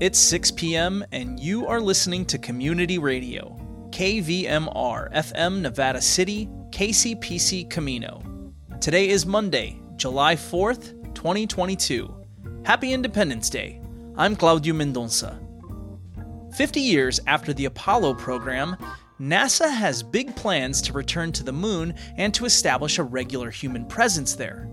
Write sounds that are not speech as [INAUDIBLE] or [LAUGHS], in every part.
It's 6 p.m., and you are listening to Community Radio, KVMR, FM Nevada City, KCPC Camino. Today is Monday, July 4th, 2022. Happy Independence Day. I'm Claudio Mendonça. 50 years after the Apollo program, NASA has big plans to return to the moon and to establish a regular human presence there.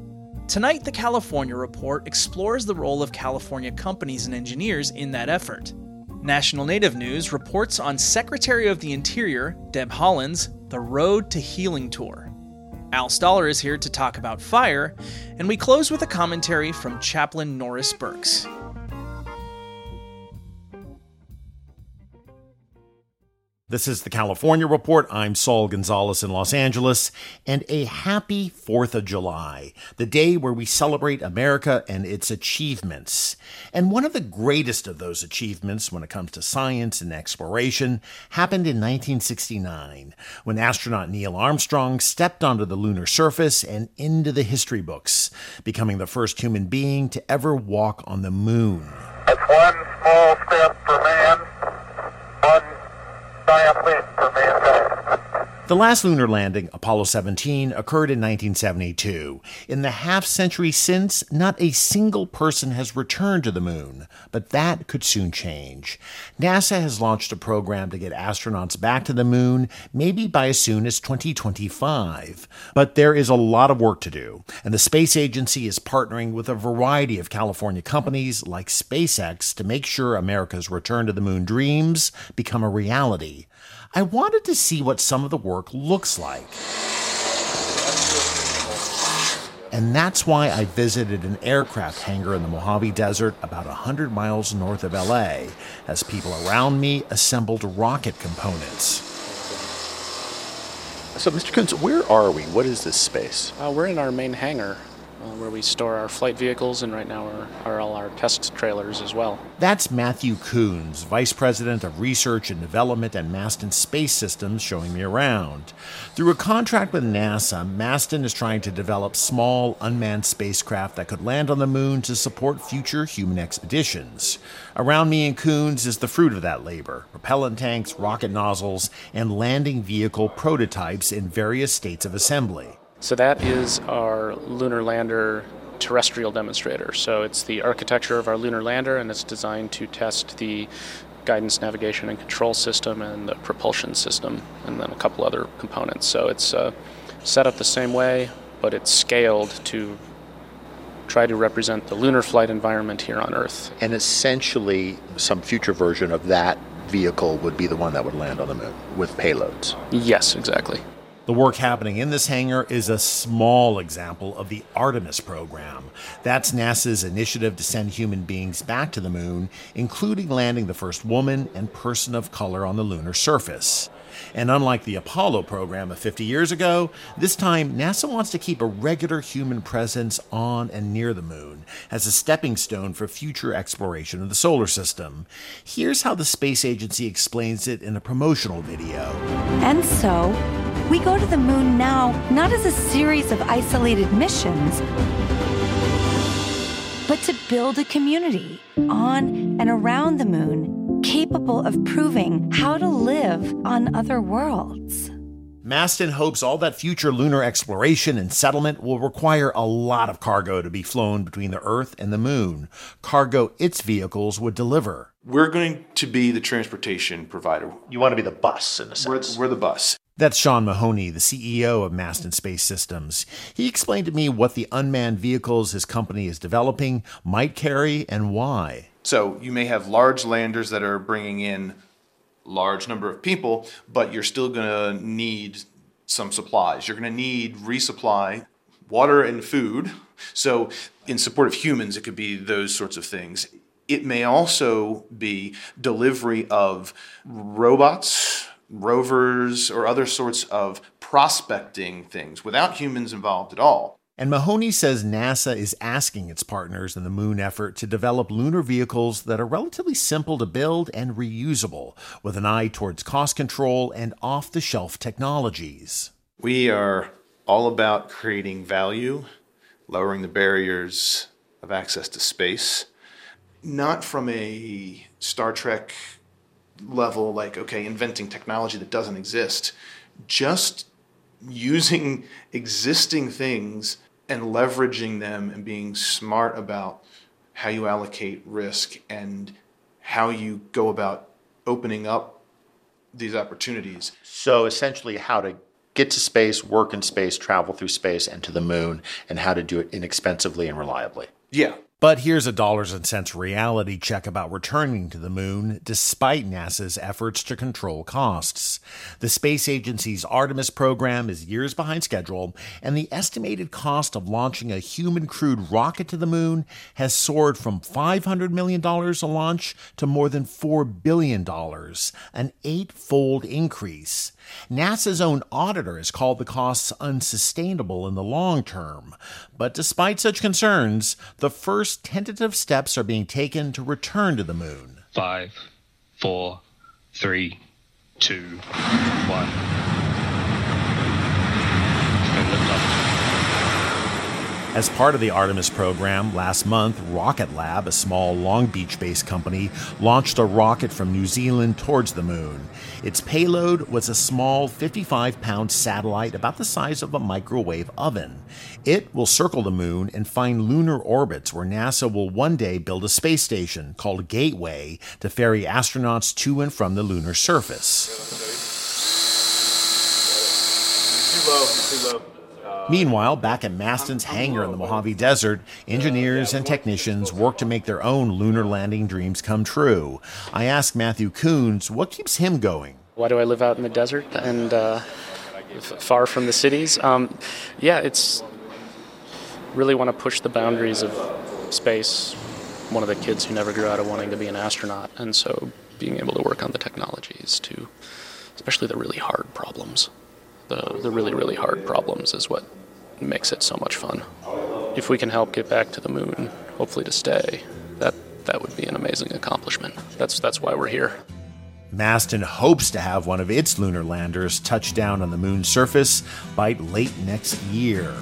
Tonight, the California Report explores the role of California companies and engineers in that effort. National Native News reports on Secretary of the Interior, Deb Haaland, The Road to Healing Tour. Al Stahler is here to talk about fire, and we close with a commentary from Chaplain Norris Burkes. This is the California Report. I'm Saul Gonzalez in Los Angeles, and a happy 4th of July, the day where we celebrate America and its achievements. And one of the greatest of those achievements when it comes to science and exploration happened in 1969, when astronaut Neil Armstrong stepped onto the lunar surface and into the history books, becoming the first human being to ever walk on the moon. That's one small step for man, Vai à frente, também atrás. The last lunar landing, Apollo 17, occurred in 1972. In the half century since, not a single person has returned to the moon, but that could soon change. NASA has launched a program to get astronauts back to the moon, maybe by as soon as 2025. But there is a lot of work to do, and the space agency is partnering with a variety of California companies like SpaceX to make sure America's return to the moon dreams become a reality. I wanted to see what some of the work looks like. And that's why I visited an aircraft hangar in the Mojave Desert about 100 miles north of LA as people around me assembled rocket components. So, Mr. Kuhns, where are we? What is this space? Uh, we're in our main hangar uh, where we store our flight vehicles, and right now are, are all our test trailers as well. That's Matthew Kuhns, Vice President of Research and Development at Masten Space Systems, showing me around. Through a contract with NASA, Masten is trying to develop small, unmanned spacecraft that could land on the moon to support future human expeditions. Around me and Kuhns is the fruit of that labor propellant tanks, rocket nozzles, and landing vehicle prototypes in various states of assembly. So that is our lunar lander terrestrial demonstrator. So it's the architecture of our lunar lander, and it's designed to test the guidance, navigation, and control system, and the propulsion system, and then a couple other components. So it's uh, set up the same way, but it's scaled to try to represent the lunar flight environment here on Earth. And essentially, some future version of that vehicle would be the one that would land on the moon with payloads. Yes, exactly. The work happening in this hangar is a small example of the Artemis program. That's NASA's initiative to send human beings back to the moon, including landing the first woman and person of color on the lunar surface. And unlike the Apollo program of 50 years ago, this time NASA wants to keep a regular human presence on and near the moon as a stepping stone for future exploration of the solar system. Here's how the space agency explains it in a promotional video. And so, we go to the moon now not as a series of isolated missions, but to build a community on and around the moon capable of proving how to live on other worlds. Masten hopes all that future lunar exploration and settlement will require a lot of cargo to be flown between the Earth and the Moon, cargo its vehicles would deliver. We're going to be the transportation provider. You want to be the bus, in a We're, sense. we're the bus. That's Sean Mahoney, the CEO of Masten Space Systems. He explained to me what the unmanned vehicles his company is developing might carry and why. So you may have large landers that are bringing in large number of people, but you're still going to need some supplies. You're going to need resupply, water and food. So in support of humans, it could be those sorts of things. It may also be delivery of robots, rovers, or other sorts of prospecting things without humans involved at all. And Mahoney says NASA is asking its partners in the moon effort to develop lunar vehicles that are relatively simple to build and reusable, with an eye towards cost control and off the shelf technologies. We are all about creating value, lowering the barriers of access to space. not from a Star Trek level, like, okay, inventing technology that doesn't exist, just using existing things and leveraging them and being smart about how you allocate risk and how you go about opening up these opportunities. So essentially, how to get to space, work in space, travel through space, and to the moon, and how to do it inexpensively and reliably. Yeah. But here's a dollars and cents reality check about returning to the moon despite NASA's efforts to control costs. The space agency's Artemis program is years behind schedule, and the estimated cost of launching a human crewed rocket to the moon has soared from $500 million a launch to more than $4 billion, an eight-fold increase. NASA's own auditor has called the costs unsustainable in the long term. But despite such concerns, the first tentative steps are being taken to return to the moon. Five, four, three, two, one. And lift off. As part of the Artemis program, last month, Rocket Lab, a small Long Beach based company, launched a rocket from New Zealand towards the moon. Its payload was a small 55 pound satellite about the size of a microwave oven. It will circle the moon and find lunar orbits where NASA will one day build a space station called Gateway to ferry astronauts to and from the lunar surface. Too low, too low. Meanwhile, back at Masten's hangar in the Mojave Desert, engineers and technicians work to make their own lunar landing dreams come true. I asked Matthew Kuhns what keeps him going. Why do I live out in the desert and uh, far from the cities? Um, yeah, it's really want to push the boundaries of space. One of the kids who never grew out of wanting to be an astronaut, and so being able to work on the technologies to, especially the really hard problems. The, the really, really hard problems is what makes it so much fun. If we can help get back to the moon, hopefully to stay, that, that would be an amazing accomplishment. That's, that's why we're here. Masten hopes to have one of its lunar landers touch down on the moon's surface by late next year.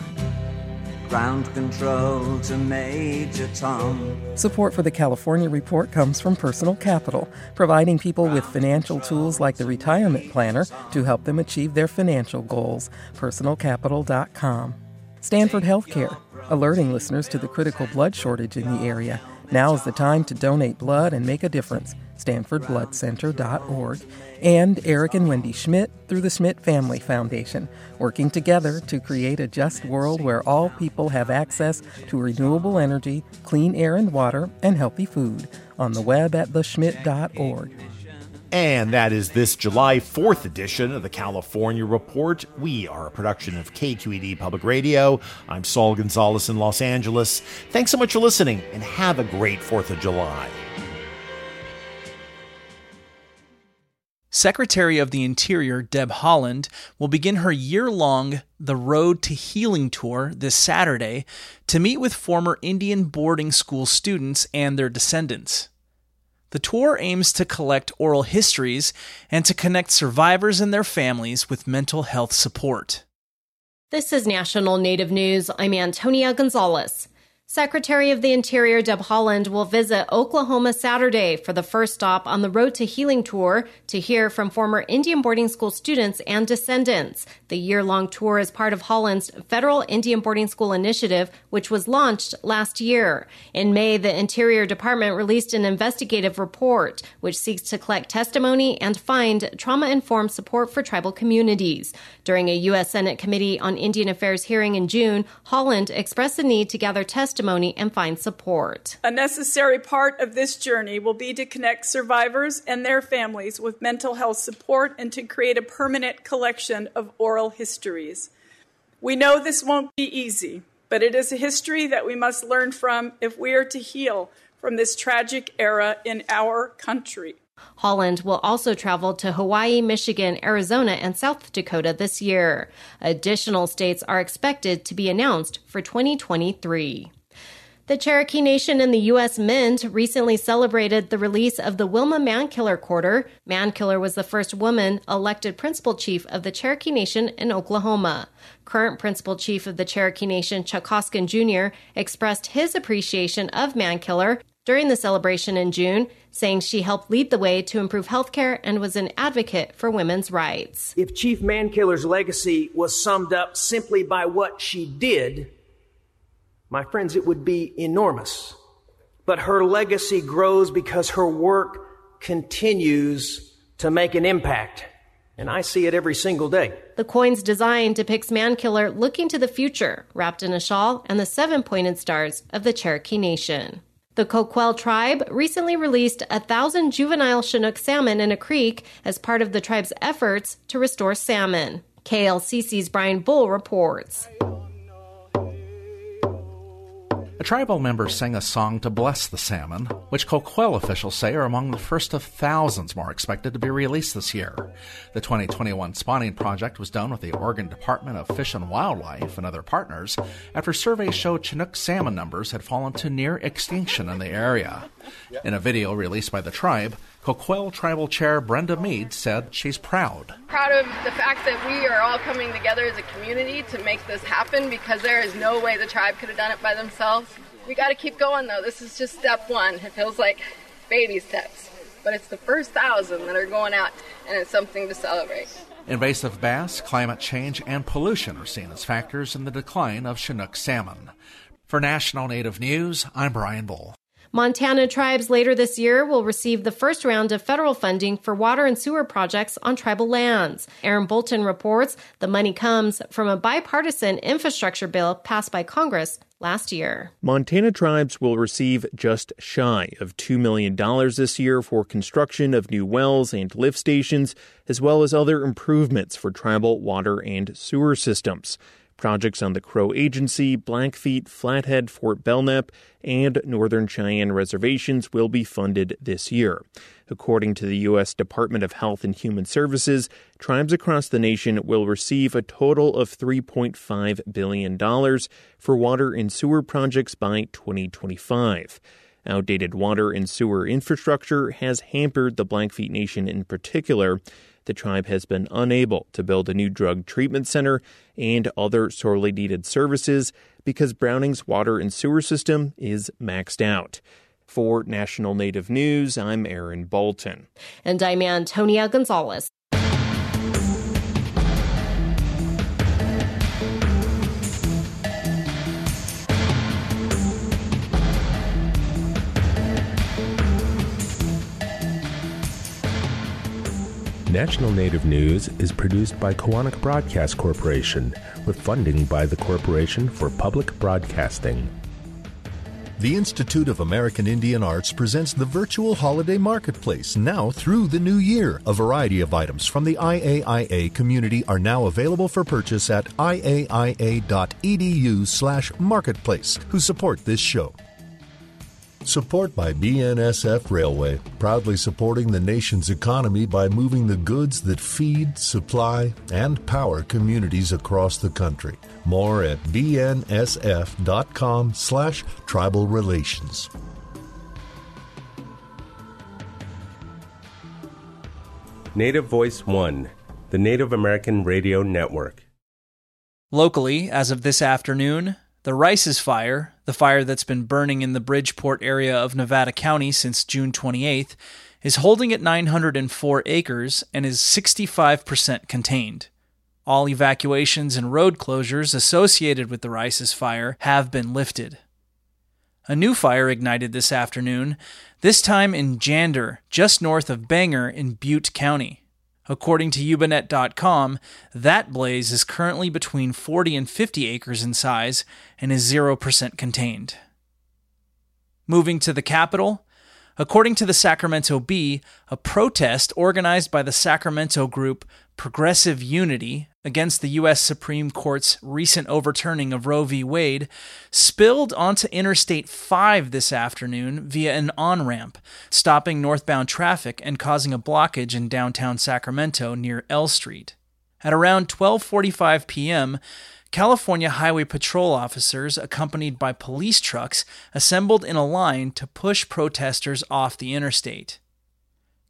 Ground control to Major Tom. Support for the California Report comes from Personal Capital, providing people with financial tools like the Retirement Planner to help them achieve their financial goals. PersonalCapital.com. Stanford Healthcare, alerting listeners to the critical blood shortage in the area. Now is the time to donate blood and make a difference. StanfordBloodCenter.org. And Eric and Wendy Schmidt through the Schmidt Family Foundation, working together to create a just world where all people have access to renewable energy, clean air and water, and healthy food. On the web at theschmidt.org. And that is this July 4th edition of the California Report. We are a production of KQED Public Radio. I'm Saul Gonzalez in Los Angeles. Thanks so much for listening and have a great 4th of July. Secretary of the Interior Deb Haaland will begin her year long The Road to Healing tour this Saturday to meet with former Indian boarding school students and their descendants. The tour aims to collect oral histories and to connect survivors and their families with mental health support. This is National Native News. I'm Antonia Gonzalez. Secretary of the Interior Deb Haaland will visit Oklahoma Saturday for the first stop on the Road to Healing tour to hear from former Indian boarding school students and descendants. The year long tour is part of Haaland's Federal Indian Boarding School Initiative, which was launched last year. In May, the Interior Department released an investigative report which seeks to collect testimony and find trauma informed support for tribal communities. During a U.S. Senate Committee on Indian Affairs hearing in June, Haaland expressed the need to gather testimony and find support. A necessary part of this journey will be to connect survivors and their families with mental health support and to create a permanent collection of oral histories. We know this won't be easy, but it is a history that we must learn from if we are to heal from this tragic era in our country. Haaland will also travel to Hawaii, Michigan, Arizona, and South Dakota this year. Additional states are expected to be announced for 2023. The Cherokee Nation and the U.S. Mint recently celebrated the release of the Wilma Mankiller Quarter. Mankiller was the first woman elected principal chief of the Cherokee Nation in Oklahoma. Current principal chief of the Cherokee Nation, Chuck Hoskin Jr., expressed his appreciation of Mankiller during the celebration in June, saying she helped lead the way to improve healthcare and was an advocate for women's rights. If Chief Mankiller's legacy was summed up simply by what she did, my friends, it would be enormous. But her legacy grows because her work continues to make an impact. And I see it every single day. The coin's design depicts Mankiller looking to the future, wrapped in a shawl and the seven pointed stars of the Cherokee Nation. The Coquille tribe recently released a thousand juvenile Chinook salmon in a creek as part of the tribe's efforts to restore salmon. KLCC's Brian Bull reports. A tribal member sang a song to bless the salmon, which Coquille officials say are among the first of thousands more expected to be released this year. The 2021 spawning project was done with the Oregon Department of Fish and Wildlife and other partners after surveys showed Chinook salmon numbers had fallen to near extinction in the area. In a video released by the tribe, Coquille Tribal Chair Brenda Meade said she's proud. Proud of the fact that we are all coming together as a community to make this happen because there is no way the tribe could have done it by themselves. We got to keep going though. This is just step one. It feels like baby steps, but it's the first thousand that are going out, and it's something to celebrate. Invasive bass, climate change, and pollution are seen as factors in the decline of Chinook salmon. For National Native News, I'm Brian Bull. Montana tribes later this year will receive the first round of federal funding for water and sewer projects on tribal lands. Aaron Bolton reports the money comes from a bipartisan infrastructure bill passed by Congress last year. Montana tribes will receive just shy of $2 million this year for construction of new wells and lift stations, as well as other improvements for tribal water and sewer systems. Projects on the Crow Agency, Blackfeet, Flathead, Fort Belknap, and Northern Cheyenne reservations will be funded this year. According to the U.S. Department of Health and Human Services, tribes across the nation will receive a total of $3.5 billion for water and sewer projects by 2025. Outdated water and sewer infrastructure has hampered the Blackfeet Nation in particular the tribe has been unable to build a new drug treatment center and other sorely needed services because Browning's water and sewer system is maxed out. For National Native News, I'm Aaron Bolton. And I'm Antonia Gonzalez. National Native News is produced by Koahnic Broadcast Corporation with funding by the Corporation for Public Broadcasting. The Institute of American Indian Arts presents the virtual holiday marketplace now through the new year. A variety of items from the IAIA community are now available for purchase at iaia.edu/marketplace who support this show. Support by BNSF Railway, proudly supporting the nation's economy by moving the goods that feed, supply, and power communities across the country. More at bnsf.com slash tribal relations. Native Voice One, the Native American Radio Network. Locally, as of this afternoon, the Rice's Fire, the fire that's been burning in the Bridgeport area of Nevada County since June 28th, is holding at 904 acres and is 65% contained. All evacuations and road closures associated with the Rice's fire have been lifted. A new fire ignited this afternoon, this time in Jander, just north of Bangor in Butte County. According to Yubanet.com, that blaze is currently between 40 and 50 acres in size and is 0% contained. Moving to the capital, according to the Sacramento Bee, a protest organized by the Sacramento group Progressive Unity against the U.S. Supreme Court's recent overturning of Roe v. Wade spilled onto Interstate 5 this afternoon via an on ramp, stopping northbound traffic and causing a blockage in downtown Sacramento near L Street. At around 12:45 p.m., California Highway Patrol officers, accompanied by police trucks, assembled in a line to push protesters off the interstate.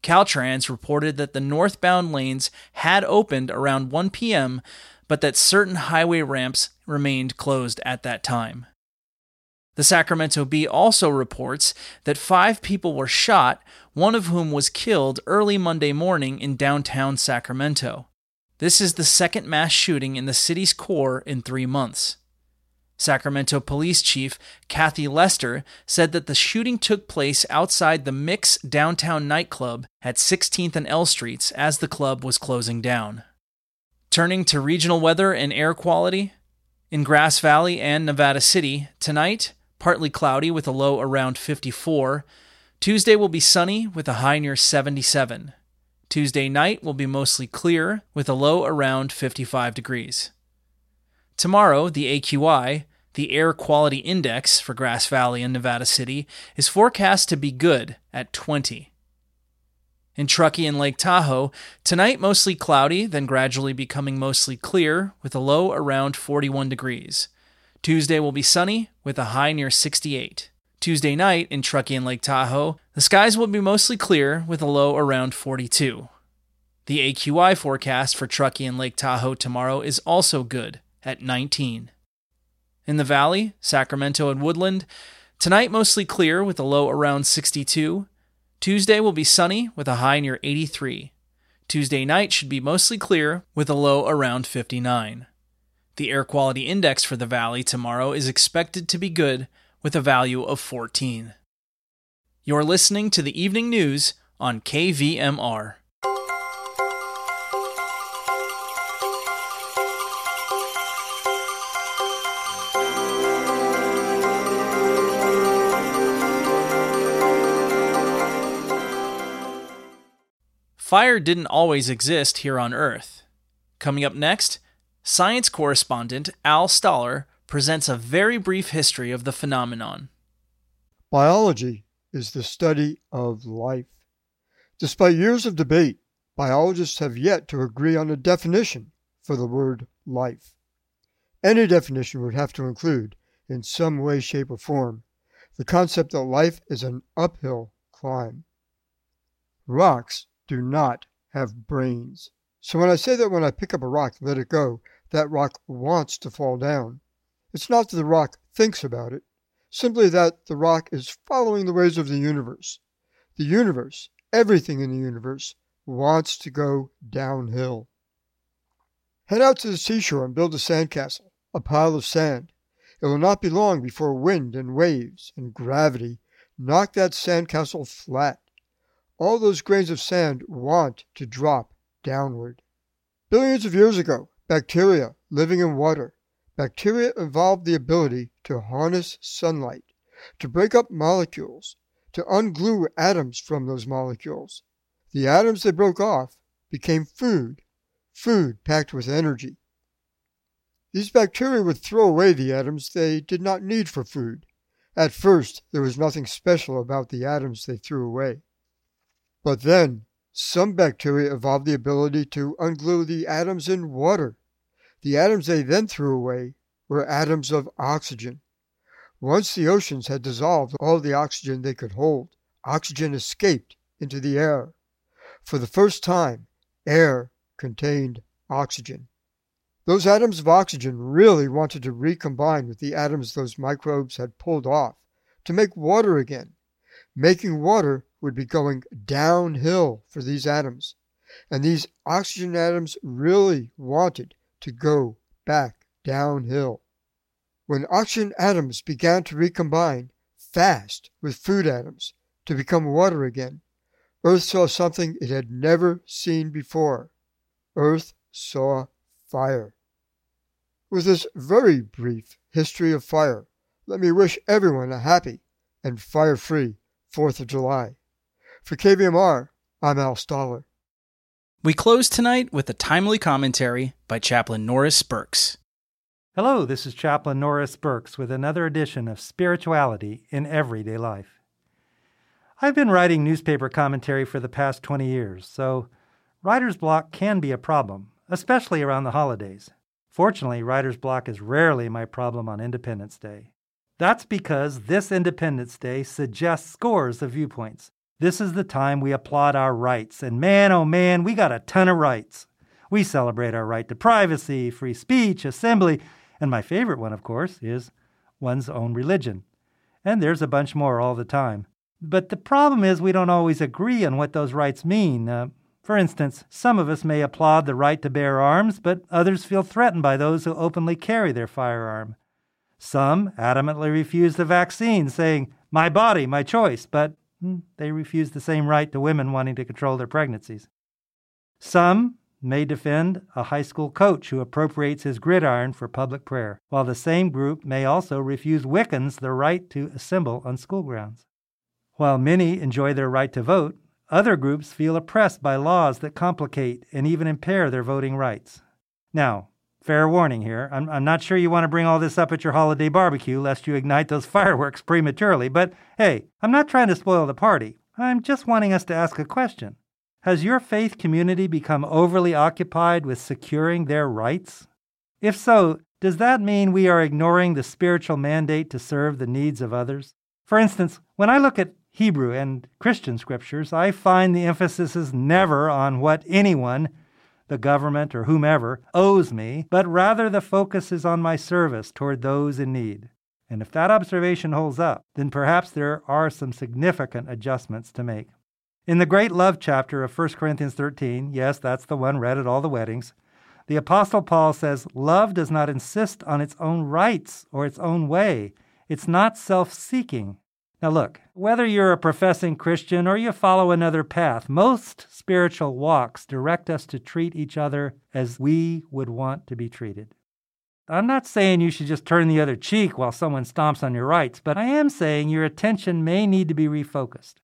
Caltrans reported that the northbound lanes had opened around 1 p.m., but that certain highway ramps remained closed at that time. The Sacramento Bee also reports that five people were shot, one of whom was killed early Monday morning in downtown Sacramento. This is the second mass shooting in the city's core in three months. Sacramento Police Chief Kathy Lester said that the shooting took place outside the Mix downtown nightclub at 16th and L Streets as the club was closing down. Turning to regional weather and air quality, in Grass Valley and Nevada City, tonight, partly cloudy with a low around 54. Tuesday will be sunny with a high near 77. Tuesday night will be mostly clear with a low around 55 degrees. Tomorrow, the AQI, the Air Quality Index for Grass Valley and Nevada City, is forecast to be good at 20. In Truckee and Lake Tahoe, tonight mostly cloudy, then gradually becoming mostly clear with a low around 41 degrees. Tuesday will be sunny with a high near 68. Tuesday night in Truckee and Lake Tahoe, the skies will be mostly clear with a low around 42. The AQI forecast for Truckee and Lake Tahoe tomorrow is also good at 19. In the valley, Sacramento and Woodland, tonight mostly clear with a low around 62. Tuesday will be sunny with a high near 83. Tuesday night should be mostly clear with a low around 59. The air quality index for the valley tomorrow is expected to be good with a value of 14. You're listening to the evening news on KVMR. Fire didn't always exist here on Earth. Coming up next, science correspondent Al Stahler presents a very brief history of the phenomenon. Biology is the study of life. Despite years of debate, biologists have yet to agree on a definition for the word life. Any definition would have to include, in some way, shape, or form, the concept that life is an uphill climb. Rocks do not have brains. So when I say that when I pick up a rock let it go, that rock wants to fall down, it's not that the rock thinks about it, simply that the rock is following the ways of the universe. The universe, everything in the universe, wants to go downhill. Head out to the seashore and build a sandcastle, a pile of sand. It will not be long before wind and waves and gravity knock that sandcastle flat all those grains of sand want to drop downward. Billions of years ago, bacteria living in water, bacteria evolved the ability to harness sunlight, to break up molecules, to unglue atoms from those molecules. The atoms they broke off became food, food packed with energy. These bacteria would throw away the atoms they did not need for food. At first, there was nothing special about the atoms they threw away. But then, some bacteria evolved the ability to unglue the atoms in water. The atoms they then threw away were atoms of oxygen. Once the oceans had dissolved all the oxygen they could hold, oxygen escaped into the air. For the first time, air contained oxygen. Those atoms of oxygen really wanted to recombine with the atoms those microbes had pulled off to make water again. Making water would be going downhill for these atoms. And these oxygen atoms really wanted to go back downhill. When oxygen atoms began to recombine fast with food atoms to become water again, Earth saw something it had never seen before. Earth saw fire. With this very brief history of fire, let me wish everyone a happy and fire free 4th of July. For KVMR, I'm Al Stahler. We close tonight with a timely commentary by Chaplain Norris Burkes. Hello, this is Chaplain Norris Burkes with another edition of Spirituality in Everyday Life. I've been writing newspaper commentary for the past 20 years, so writer's block can be a problem, especially around the holidays. Fortunately, writer's block is rarely my problem on Independence Day. That's because this Independence Day suggests scores of viewpoints this is the time we applaud our rights. And man, oh man, we got a ton of rights. We celebrate our right to privacy, free speech, assembly, and my favorite one, of course, is one's own religion. And there's a bunch more all the time. But the problem is we don't always agree on what those rights mean. Uh, for instance, some of us may applaud the right to bear arms, but others feel threatened by those who openly carry their firearm. Some adamantly refuse the vaccine, saying, My body, my choice, but Mm, they refuse the same right to women wanting to control their pregnancies. Some may defend a high school coach who appropriates his gridiron for public prayer, while the same group may also refuse Wiccans the right to assemble on school grounds. While many enjoy their right to vote, other groups feel oppressed by laws that complicate and even impair their voting rights. Now, fair warning here I'm, I'm not sure you want to bring all this up at your holiday barbecue lest you ignite those [LAUGHS] fireworks prematurely, but hey, I'm not trying to spoil the party. I'm just wanting us to ask a question. Has your faith community become overly occupied with securing their rights? If so, does that mean we are ignoring the spiritual mandate to serve the needs of others? For instance, when I look at Hebrew and Christian scriptures, I find the emphasis is never on what anyone, the government or whomever, owes me, but rather the focus is on my service toward those in need. And if that observation holds up, then perhaps there are some significant adjustments to make. In the great love chapter of 1 Corinthians 13, yes, that's the one read at all the weddings, the Apostle Paul says, Love does not insist on its own rights or its own way. It's not self seeking. Now, look, whether you're a professing Christian or you follow another path, most spiritual walks direct us to treat each other as we would want to be treated. I'm not saying you should just turn the other cheek while someone stomps on your rights, but I am saying your attention may need to be refocused.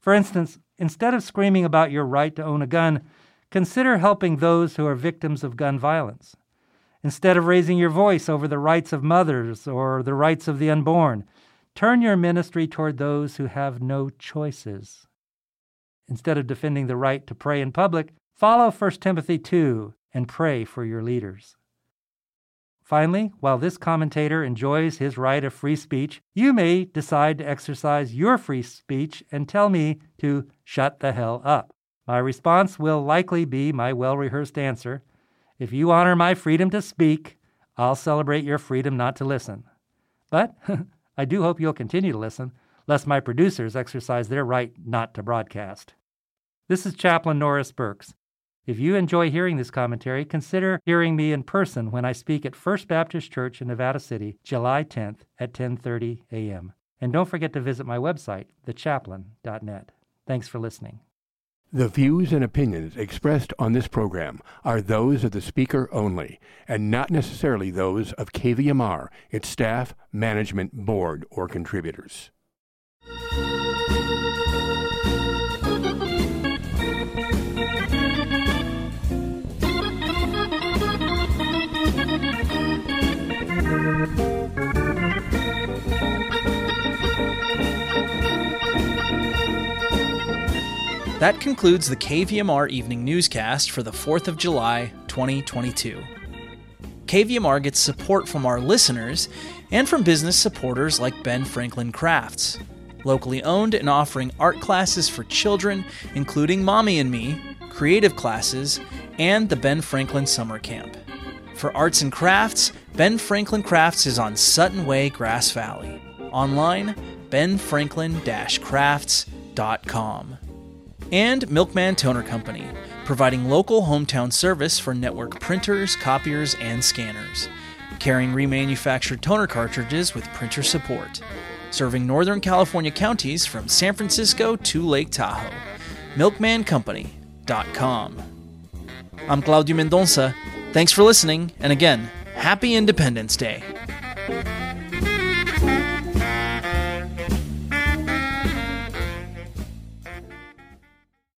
For instance, Instead of screaming about your right to own a gun, consider helping those who are victims of gun violence. Instead of raising your voice over the rights of mothers or the rights of the unborn, turn your ministry toward those who have no choices. Instead of defending the right to pray in public, follow 1 Timothy 2 and pray for your leaders. Finally, while this commentator enjoys his right of free speech, you may decide to exercise your free speech and tell me to shut the hell up. My response will likely be my well rehearsed answer If you honor my freedom to speak, I'll celebrate your freedom not to listen. But [LAUGHS] I do hope you'll continue to listen, lest my producers exercise their right not to broadcast. This is Chaplain Norris Burkes. If you enjoy hearing this commentary, consider hearing me in person when I speak at First Baptist Church in Nevada City, July 10th at 10:30 a.m. And don't forget to visit my website, thechaplain.net. Thanks for listening. The views and opinions expressed on this program are those of the speaker only, and not necessarily those of KVMR, its staff, management, board, or contributors. That concludes the KVMR Evening Newscast for the 4th of July, 2022. KVMR gets support from our listeners and from business supporters like Ben Franklin Crafts, locally owned and offering art classes for children, including Mommy and Me, creative classes, and the Ben Franklin Summer Camp. For arts and crafts, Ben Franklin Crafts is on Sutton Way, Grass Valley. Online, benfranklin-crafts.com and Milkman Toner Company, providing local hometown service for network printers, copiers, and scanners, carrying remanufactured toner cartridges with printer support, serving Northern California counties from San Francisco to Lake Tahoe. MilkmanCompany.com. I'm Claudio Mendonça. Thanks for listening, and again, Happy Independence Day.